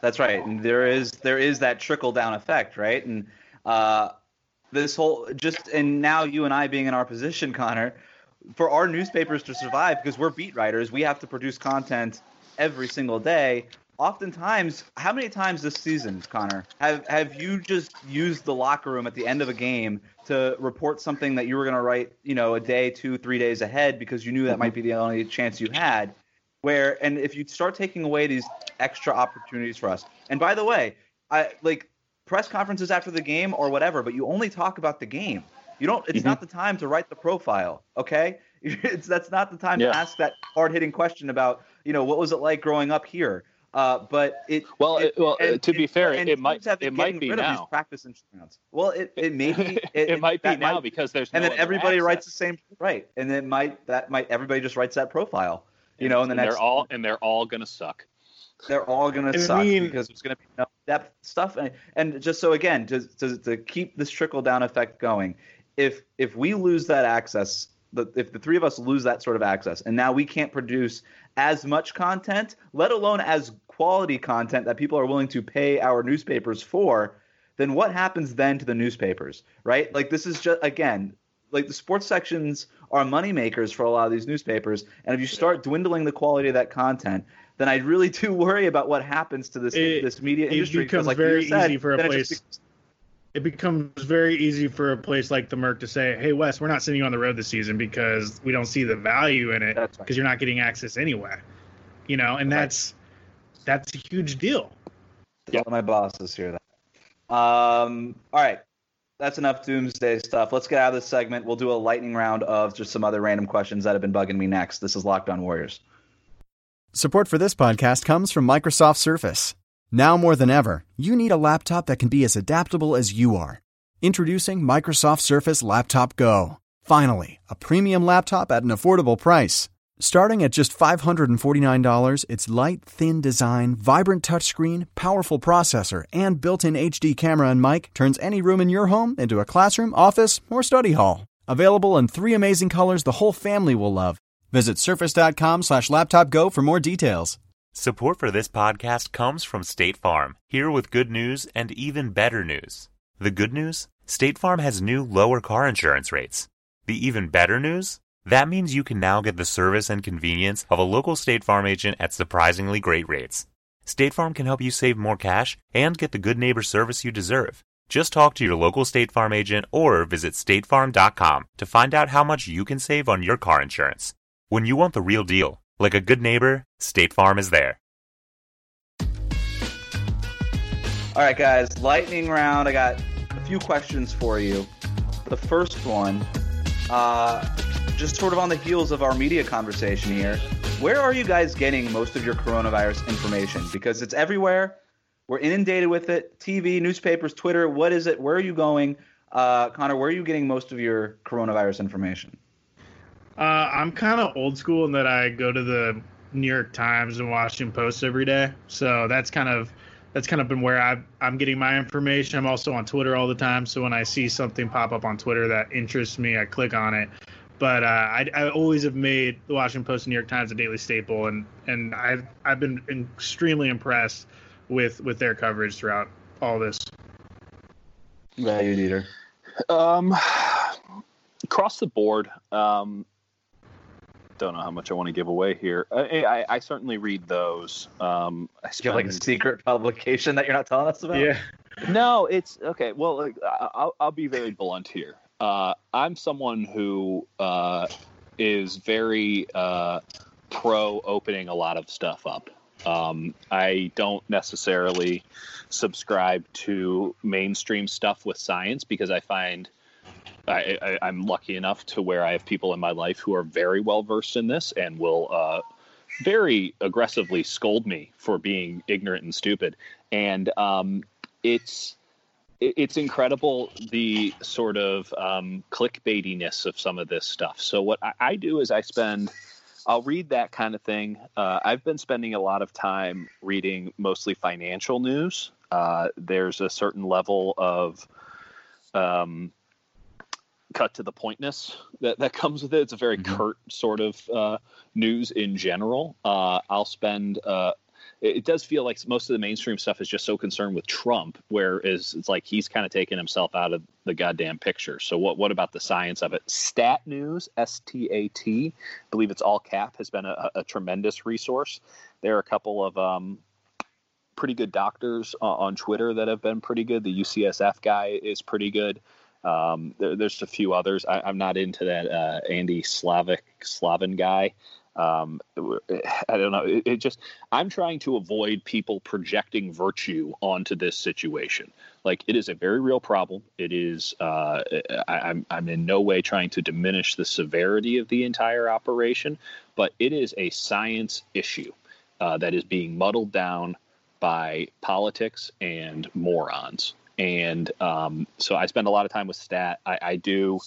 That's right, and there is there is that trickle down effect, right? And uh, this whole just and now you and I being in our position, Connor, for our newspapers to survive because we're beat writers, we have to produce content every single day oftentimes, how many times this season, Connor, have have you just used the locker room at the end of a game to report something that you were going to write, you know, a day, two, three days ahead because you knew that might be the only chance you had? Where and if you start taking away these extra opportunities for us, and by the way, I like press conferences after the game or whatever, but you only talk about the game. You don't. It's mm-hmm. not the time to write the profile. Okay, it's that's not the time yeah. to ask that hard hitting question about you know what was it like growing up here uh, but it well, it, well and, to be fair, it might it might be now. Practice instruments. Well, it, it may be. It, it might be now might, because there's and no then everybody access. writes the same right, and then might that might everybody just writes that profile. You know, and, and the next they're all and they're all gonna suck. They're all gonna suck mean, because there's gonna be no depth stuff, and, and just so again to, to to keep this trickle down effect going, if if we lose that access the, if the three of us lose that sort of access and now we can't produce as much content let alone as quality content that people are willing to pay our newspapers for, then what happens then to the newspapers, right? Like this is just again, like the sports sections are money makers for a lot of these newspapers, and if you start dwindling the quality of that content, then I really do worry about what happens to this It- this media industry. it industry. 'cause becomes like very you said, easy for a place- just it becomes very easy for a place like the Merc to say, "Hey, Wes, we're not sending you on the road this season because we don't see the value in it That's right. because you're not getting access anyway." You know, and that's that's a huge deal. Don't my bosses hear that. Um, all right. That's enough doomsday stuff. Let's get out of this segment. We'll do a lightning round of just some other random questions that have been bugging me next. This is Locked On Warriors. Support for this podcast comes from Microsoft Surface. Now more than ever, you need a laptop that can be as adaptable as you are. Introducing Microsoft Surface Laptop Go. Finally, a premium laptop at an affordable price. Starting at just $549, its light, thin design, vibrant touchscreen, powerful processor, and built in HD camera and mic turns any room in your home into a classroom, office, or study hall. Available in three amazing colors the whole family will love. Visit surface.com slash laptop go for more details. Support for this podcast comes from State Farm, here with good news and even better news. The good news? State Farm has new lower car insurance rates. The even better news? That means you can now get the service and convenience of a local State Farm agent at surprisingly great rates. State Farm can help you save more cash and get the good neighbor service you deserve. Just talk to your local State Farm agent or visit statefarm.com to find out how much you can save on your car insurance. When you want the real deal, like a good neighbor, State Farm is there. All right, guys. Lightning round. I got a few questions for you. The first one, uh, just sort of on the heels of our media conversation here. Where are you guys getting most of your coronavirus information? Because it's everywhere. We're inundated with it. TV, newspapers, Twitter. What is it? Where are you going? Uh, Connor, where are you getting most of your coronavirus information? Uh, I'm kind of old school in that I go to the New York Times and Washington Post every day. So that's kind of that's kind of been where I, I'm getting my information. I'm also on Twitter all the time. So when I see something pop up on Twitter that interests me, I click on it. But uh, I, I always have made the Washington Post and New York Times a daily staple, and and I've I've been extremely impressed with with their coverage throughout all this. About you, Dieter? Um, across the board, um, don't know how much I want to give away here. I, I, I certainly read those. Um, I Do you have like a secret publication that you're not telling us about? Yeah. no, it's okay. Well, like, I- I'll, I'll be very blunt here. Uh, I'm someone who uh, is very uh, pro opening a lot of stuff up. Um, I don't necessarily subscribe to mainstream stuff with science because I find I, I'm lucky enough to where I have people in my life who are very well versed in this and will uh, very aggressively scold me for being ignorant and stupid. And um, it's it's incredible the sort of um, clickbaitiness of some of this stuff. So what I, I do is I spend, I'll read that kind of thing. Uh, I've been spending a lot of time reading mostly financial news. Uh, there's a certain level of um, cut to the pointness that, that comes with it. It's a very curt sort of uh, news in general. Uh, I'll spend. Uh, it it does feel like most of the mainstream stuff is just so concerned with Trump, whereas it's like he's kind of taken himself out of the goddamn picture. So what what about the science of it? Stat News, S T A T, believe it's all cap, has been a, a tremendous resource. There are a couple of um, pretty good doctors uh, on Twitter that have been pretty good. The UCSF guy is pretty good. Um, there, there's a few others. I, I'm not into that uh, Andy Slavic Slavin guy. Um, I don't know. It, it just I'm trying to avoid people projecting virtue onto this situation. Like it is a very real problem. It is. Uh, I, I'm I'm in no way trying to diminish the severity of the entire operation, but it is a science issue uh, that is being muddled down by politics and morons. And um, so I spend a lot of time with stat. I, I do.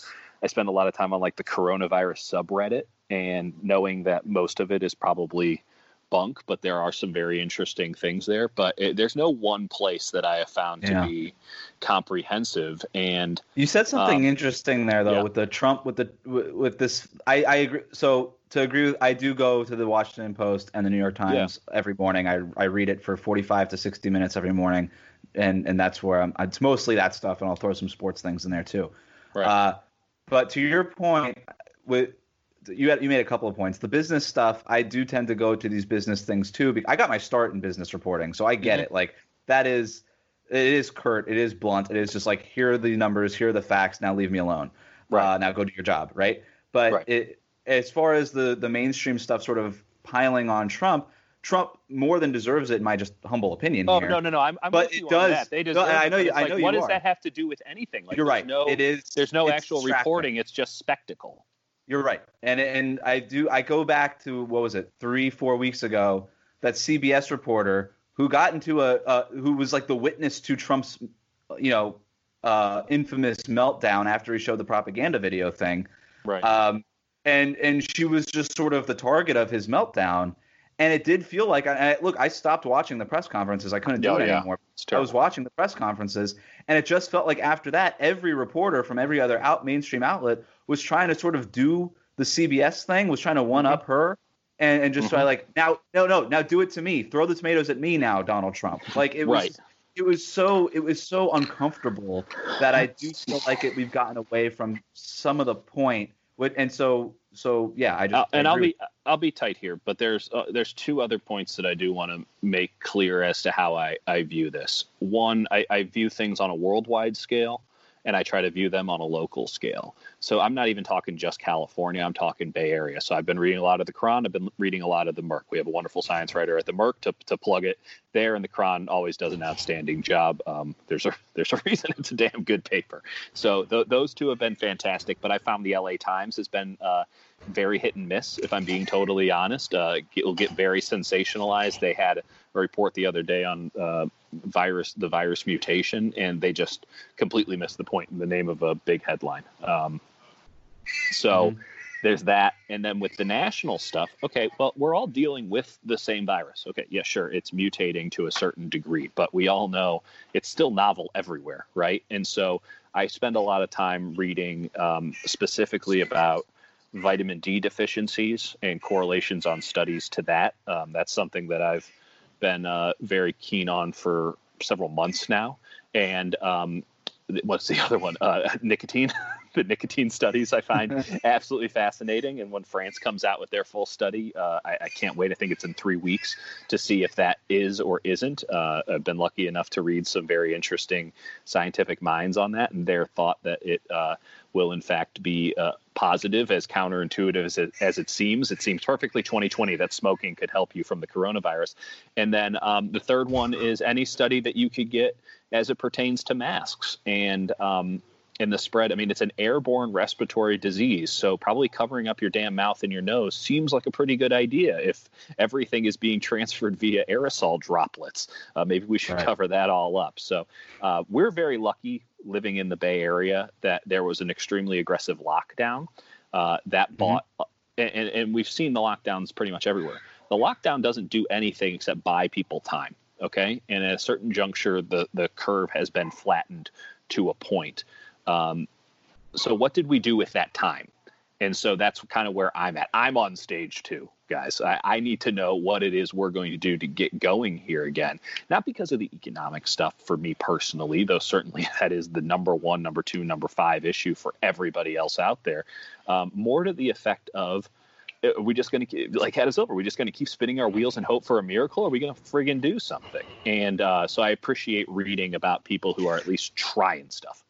I spend a lot of time on like the coronavirus subreddit and knowing that most of it is probably bunk, but there are some very interesting things there. But it, there's no one place that I have found Yeah. to be comprehensive. And You said something Um, interesting there, though, yeah. with the Trump, with the with, with this. I, I agree. So to agree, with, I do go to the Washington Post and the New York Times every morning. I I read it for forty five to sixty minutes every morning. And and that's where I'm. It's mostly that stuff, and I'll throw some sports things in there too. Right. Uh, but to your point, with you had, you made a couple of points. The business stuff, I do tend to go to these business things too. I got my start in business reporting, so I get Mhm. it. Like that is it is curt, it is blunt, it is just like here are the numbers, here are the facts. Now leave me alone. Right. Uh, now go do your job, right? But Right. it as far as the the mainstream stuff, sort of piling on Trump. Trump more than deserves it, in my just humble opinion. Oh here. no, no, no! I'm, I'm But with it you does- on that. They No, I know but you- I like, know you What does are. that have to do with anything? Like, You're right. No, it is. there's no actual distracting. reporting. It's just spectacle. You're right, and and I do. I go back to what was it, three, four weeks ago? That CBS reporter who got into a, a who was like the witness to Trump's, you know, uh, infamous meltdown after he showed the propaganda video thing, Right. um, and and she was just sort of the target of his meltdown, and it did feel like. I, I look, I stopped watching the press conferences. I couldn't do Oh, it yeah. anymore. I was watching the press conferences, and it just felt like after that, every reporter from every other out mainstream outlet was trying to sort of do the CBS thing, was trying to one Mm-hmm. up her, and, and just try like now, no, no, now do it to me, throw the tomatoes at me now, Donald Trump. Like it was, it was so, it was so uncomfortable that I do feel like it. We've gotten away from some of the point, with, and so, so yeah, I just Uh, and I I'll be I'll be tight here, but there's uh, there's two other points that I do want to make clear as to how I, I view this. One, I, I view things on a worldwide scale, and I try to view them on a local scale. So I'm not even talking just California. I'm talking Bay Area. So I've been reading a lot of the Chron. I've been reading a lot of the Merc. We have a wonderful science writer at the Merc to, to plug it there, and the Chron always does an outstanding job. Um, there's a there's a reason it's a damn good paper. So th- those two have been fantastic. But I found the LA Times has been uh, very hit and miss, if I'm being totally honest. Uh, it'll get very sensationalized. They had a report the other day on uh, virus, the virus mutation, and they just completely missed the point in the name of a big headline. Um, so there's that, and then with the national stuff, okay, well, we're all dealing with the same virus. Okay, yeah, sure, it's mutating to a certain degree, but we all know it's still novel everywhere, right? And so I spend a lot of time reading um, specifically about vitamin D deficiencies and correlations on studies to that. Um, that's something that I've been uh, very keen on for several months now. And um, what's the other one? Uh, nicotine. the nicotine studies I find absolutely fascinating. And when France comes out with their full study, uh, I, I can't wait. I think it's in three weeks to see if that is or isn't. Uh, I've been lucky enough to read some very interesting scientific minds on that and their thought that it uh, will in fact be uh, positive as counterintuitive as it, as it seems. It seems perfectly 2020 that smoking could help you from the coronavirus. And then um, the third one is any study that you could get as it pertains to masks. And um, and the spread i mean it's an airborne respiratory disease so probably covering up your damn mouth and your nose seems like a pretty good idea if everything is being transferred via aerosol droplets uh, maybe we should Right. cover that all up so uh, we're very lucky living in the Bay Area that there was an extremely aggressive lockdown uh, that bought, and, and we've seen the lockdowns pretty much everywhere. The lockdown doesn't do anything except buy people time. Okay, and at a certain juncture, the the curve has been flattened to a point. Um, so what did we do with that time? And so that's kind of where I'm at. I'm on stage two, guys. I, I need to know what it is we're going to do to get going here again. Not because of the economic stuff for me personally, though certainly that is the number one, number two, number five issue for everybody else out there. Um, more to the effect of, uh, are we just going to like head us over? Are we just going to keep spinning our wheels and hope for a miracle? Are we going to friggin' do something? And uh, so I appreciate reading about people who are at least trying stuff.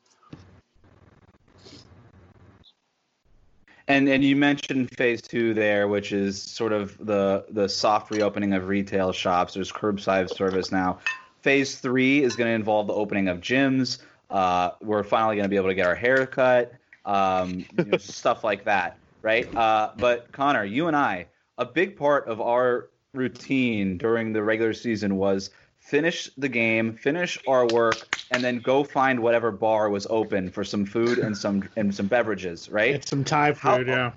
And and you mentioned phase two there, which is sort of the the soft reopening of retail shops. There's curbside service now. Phase three is going to involve the opening of gyms. Uh, we're finally going to be able to get our hair cut, um, you know, stuff like that, right? Uh, but Connor, you and I, a big part of our routine during the regular season was finish the game, finish our work, and then go find whatever bar was open for some food and some and some beverages, right? It's some Thai How- food, yeah.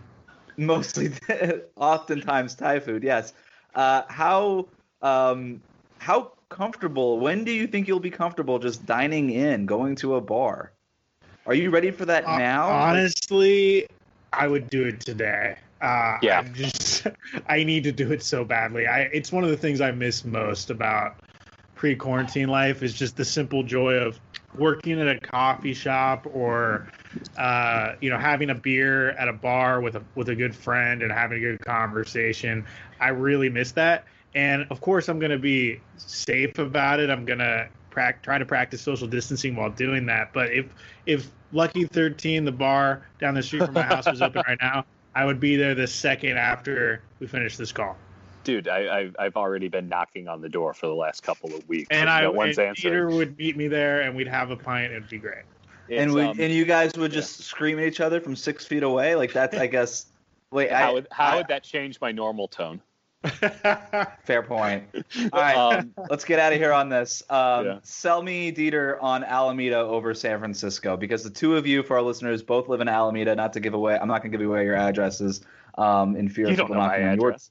mostly oftentimes thai food yes uh, how um, how comfortable when do you think you'll be comfortable just dining in going to a bar are you ready for that Uh, now Honestly, I would do it today. Uh, Yeah. I'm just I need to do it so badly. I it's one of the things I miss most about pre-quarantine life is just the simple joy of working at a coffee shop or uh, you know having a beer at a bar with a with a good friend and having a good conversation. I really miss that, and of course I'm going to be safe about it. I'm going to pra- try to practice social distancing while doing that. But if if Lucky 13, the bar down the street from my house, was open right now, I would be there the second after we finish this call. Dude, I, I've, I've already been knocking on the door for the last couple of weeks. And no I one's and answering. Peter would meet me there, and we'd have a pint. It'd be great. and we, um, and you guys would just scream at each other from six feet away. Like that's, I guess. Wait, I, how would how I- would that change my normal tone? Fair point. All right, Um, let's get out of here on this. Um, Yeah. Sell me Dieter on Alameda over San Francisco because the two of you, for our listeners, both live in Alameda. Not to give away, I'm not going to give away your addresses um, in fear You of don't people know my knocking on your. address.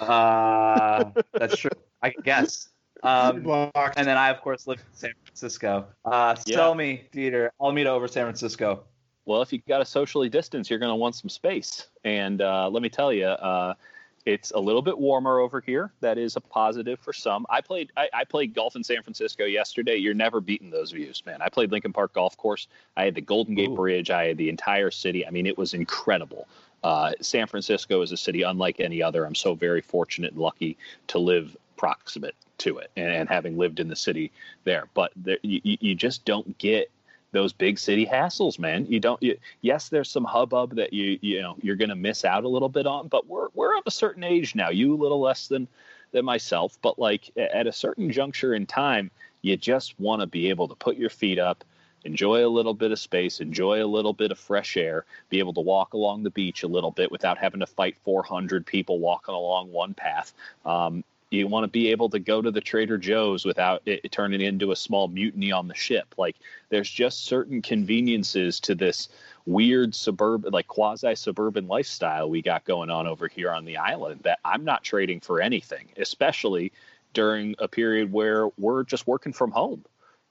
Uh, that's true. I guess. Um, and then I, of course, live in San Francisco. Uh, Yeah. Sell me Dieter Alameda over San Francisco. Well, if you've got to socially distance, you're going to want some space. And uh, let me tell you, uh, it's a little bit warmer over here. That is a positive for some. I played I, I played golf in San Francisco yesterday. You're never beating those views, man. I played Lincoln Park Golf Course. I had the Golden Gate Ooh. Bridge. I had the entire city. I mean, it was incredible. Uh, San Francisco is a city unlike any other. I'm so very fortunate and lucky to live proximate to it and, and having lived in the city there. But there, you, you just don't get those big city hassles, man. You don't. You, yes, there's some hubbub that you you know you're going to miss out a little bit on, but we're we're of a certain age now. You a little less than than myself, but like at a certain juncture in time, you just want to be able to put your feet up, enjoy a little bit of space, enjoy a little bit of fresh air, be able to walk along the beach a little bit without having to fight 400 people walking along one path. Um, you want to be able to go to the Trader Joe's without it turning into a small mutiny on the ship. Like there's just certain conveniences to this weird suburban, like quasi suburban lifestyle we got going on over here on the island that I'm not trading for anything, especially during a period where we're just working from home.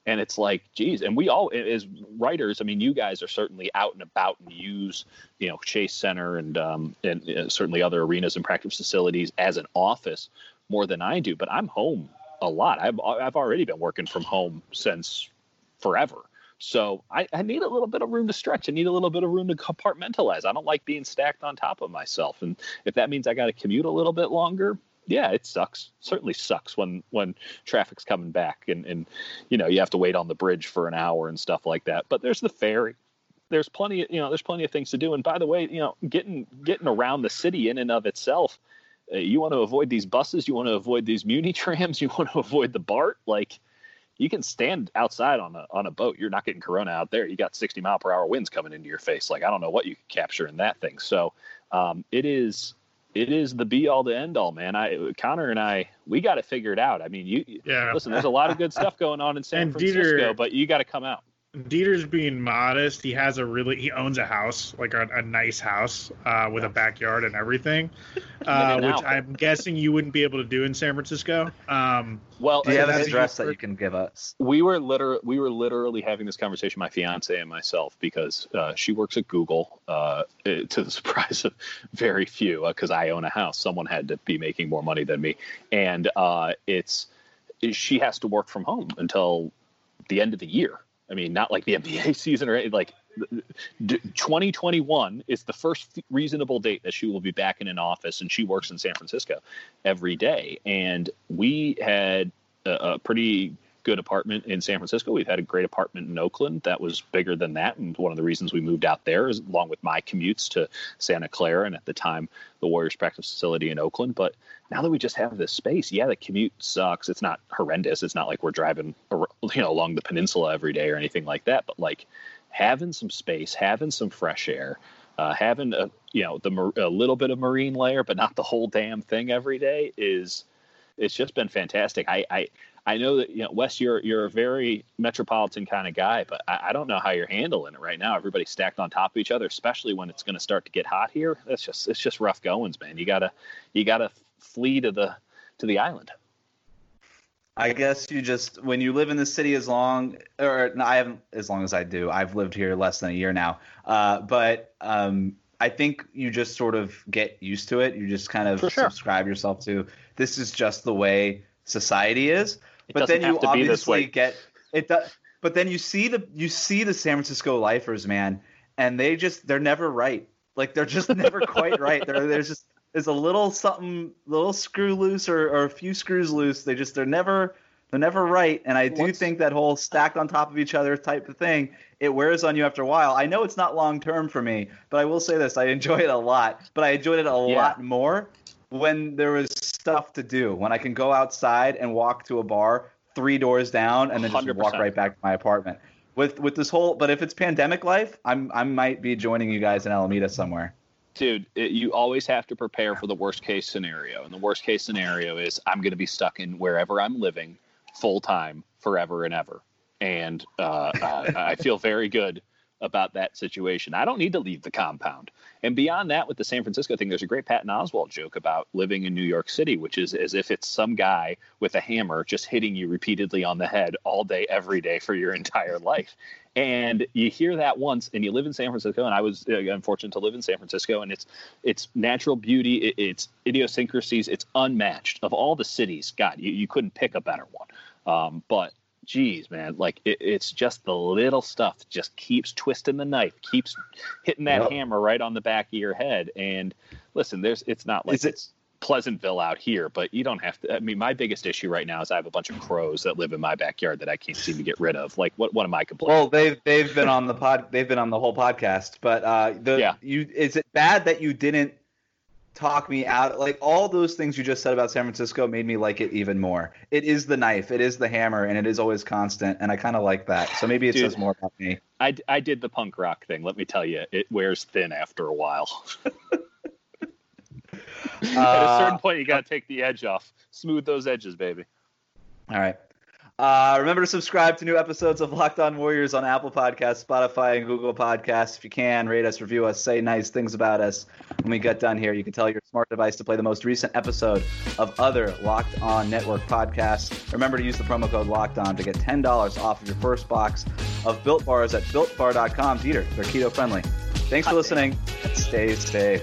And it's like, geez, and we all, as writers, I mean, you guys are certainly out and about and use, you know, Chase Center and um, and uh, certainly other arenas and practice facilities as an office more than I do. But I'm home a lot. I've I've already been working from home since forever. So I, I need a little bit of room to stretch. I need a little bit of room to compartmentalize. I don't like being stacked on top of myself. And if that means I got to commute a little bit longer, yeah, it sucks. Certainly sucks when when traffic's coming back and and you know you have to wait on the bridge for an hour and stuff like that. But there's the ferry. There's plenty, you know, there's plenty of things to do. And by the way, you know, getting getting around the city in and of itself, uh, you want to avoid these buses, you want to avoid these muni trams, you want to avoid the BART. Like you can stand outside on a on a boat. You're not getting corona out there. You got 60 mile per hour winds coming into your face. Like I don't know what you could capture in that thing. So um, it is it is the be all to end all, man. I Connor and I we got to figure it out. I mean, you Yeah. listen. There's a lot of good stuff going on in San And Francisco, Dieter- but you got to come out. Dieter's being modest. He has a really he owns a house, like a, a nice house uh, with a backyard and everything, uh, which out. I'm guessing you wouldn't be able to do in San Francisco. Um, Well, Do you have an that's- address that you can give us? we were liter- we were literally having this conversation, my fiance and myself, because uh, she works at Google. Uh, to the surprise of very few, because I own a house, someone had to be making more money than me, and uh, it's she has to work from home until the end of the year. I mean, not like the NBA season or anything. Like 2021 is the first reasonable date that she will be back in an office, and she works in San Francisco every day. And we had a, a pretty good apartment in San Francisco. We've had a great apartment in Oakland that was bigger than that, and one of the reasons we moved out there is along with my commutes to Santa Clara and at the time the Warriors practice facility in Oakland. But now that we just have this space, yeah, the commute sucks. It's not horrendous. It's not like we're driving you know along the peninsula every day or anything like that. But like having some space, having some fresh air, uh, having a you know the a little bit of marine layer, but not the whole damn thing every day is it's just been fantastic. I I, I know that you know Wes, you're you're a very metropolitan kind of guy, but I, I don't know how you're handling it right now. Everybody's stacked on top of each other, especially when it's going to start to get hot here. That's just it's just rough goings, man. You gotta you gotta flee to the to the island. I guess you just when you live in the city as long, or no, I haven't as long as I do. I've lived here less than a year now, uh, but um, I think you just sort of get used to it. You just kind of sure. subscribe yourself to this is just the way society is. But then you have to be this obviously get it. Does, but then you see the you see the San Francisco lifers, man, and they just they're never right. Like they're just never quite right. There, there's just there's a little something, little screw loose or, or a few screws loose. They just they're never they're never right. And I do What's- think that whole stacked on top of each other type of thing it wears on you after a while. I know it's not long term for me, but I will say this: I enjoy it a lot. But I enjoyed it a Yeah. lot more when there was stuff to do. When I can go outside and walk to a bar three doors down and then just 100%. walk right back to my apartment. With with this whole, but if it's pandemic life, I'm I might be joining you guys in Alameda somewhere. dude, it, you always have to prepare for the worst case scenario. And the worst case scenario is I'm going to be stuck in wherever I'm living full time forever and ever. And uh, uh, I feel very good about that situation. I don't need to leave the compound. And beyond that, with the San Francisco thing, there's a great Patton Oswalt joke about living in New York City, which is as if it's some guy with a hammer just hitting you repeatedly on the head all day, every day for your entire life. And you hear that once, and you live in San Francisco, and I was uh, unfortunate to live in San Francisco, and it's it's natural beauty, it, it's idiosyncrasies, it's unmatched of all the cities. God, you, you couldn't pick a better one. Um, but geez, man, like it, it's just the little stuff that just keeps twisting the knife, keeps hitting that Yep. hammer right on the back of your head. And listen, there's it's not like it- it's Pleasantville out here, but you don't have to. I mean, my biggest issue right now is I have a bunch of crows that live in my backyard that I can't seem to get rid of. Like, what what am I complaining? Well, they've they've been on the pod, they've been on the whole podcast. But uh, the Yeah. you is it bad that you didn't talk me out? Like all those things you just said about San Francisco made me like it even more. It is the knife, it is the hammer, and it is always constant, and I kind of like that. So maybe it Dude. says more about me. I, I did the punk rock thing. Let me tell you, it wears thin after a while. At a Uh, certain point, you got to take the edge off, smooth those edges, baby. All right. Uh, remember to subscribe to new episodes of Locked On Warriors on Apple Podcasts, Spotify, and Google Podcasts. If you can, rate us, review us, say nice things about us. When we get done here, you can tell your smart device to play the most recent episode of other Locked On Network podcasts. Remember to use the promo code Locked On to get $10 off of your first box of Built Bars at BuiltBar.com. Dieter, they're keto friendly. Thanks for listening. Stay safe.